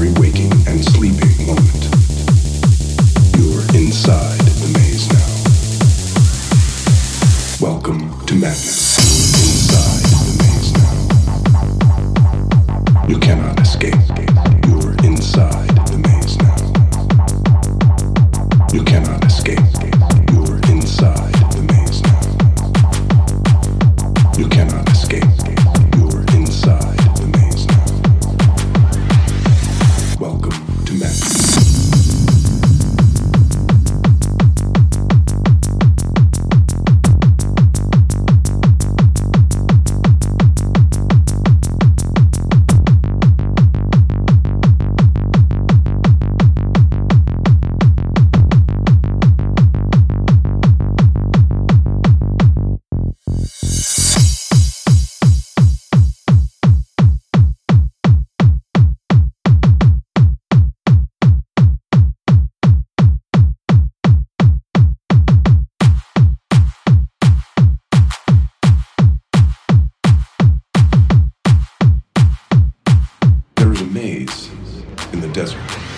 every waking and sleeping moment. You are inside the maze now. Welcome to madness. Inside the maze now. You cannot escape. You are inside the maze now. You cannot escape. You are inside the maze now. You cannot escape. In the desert.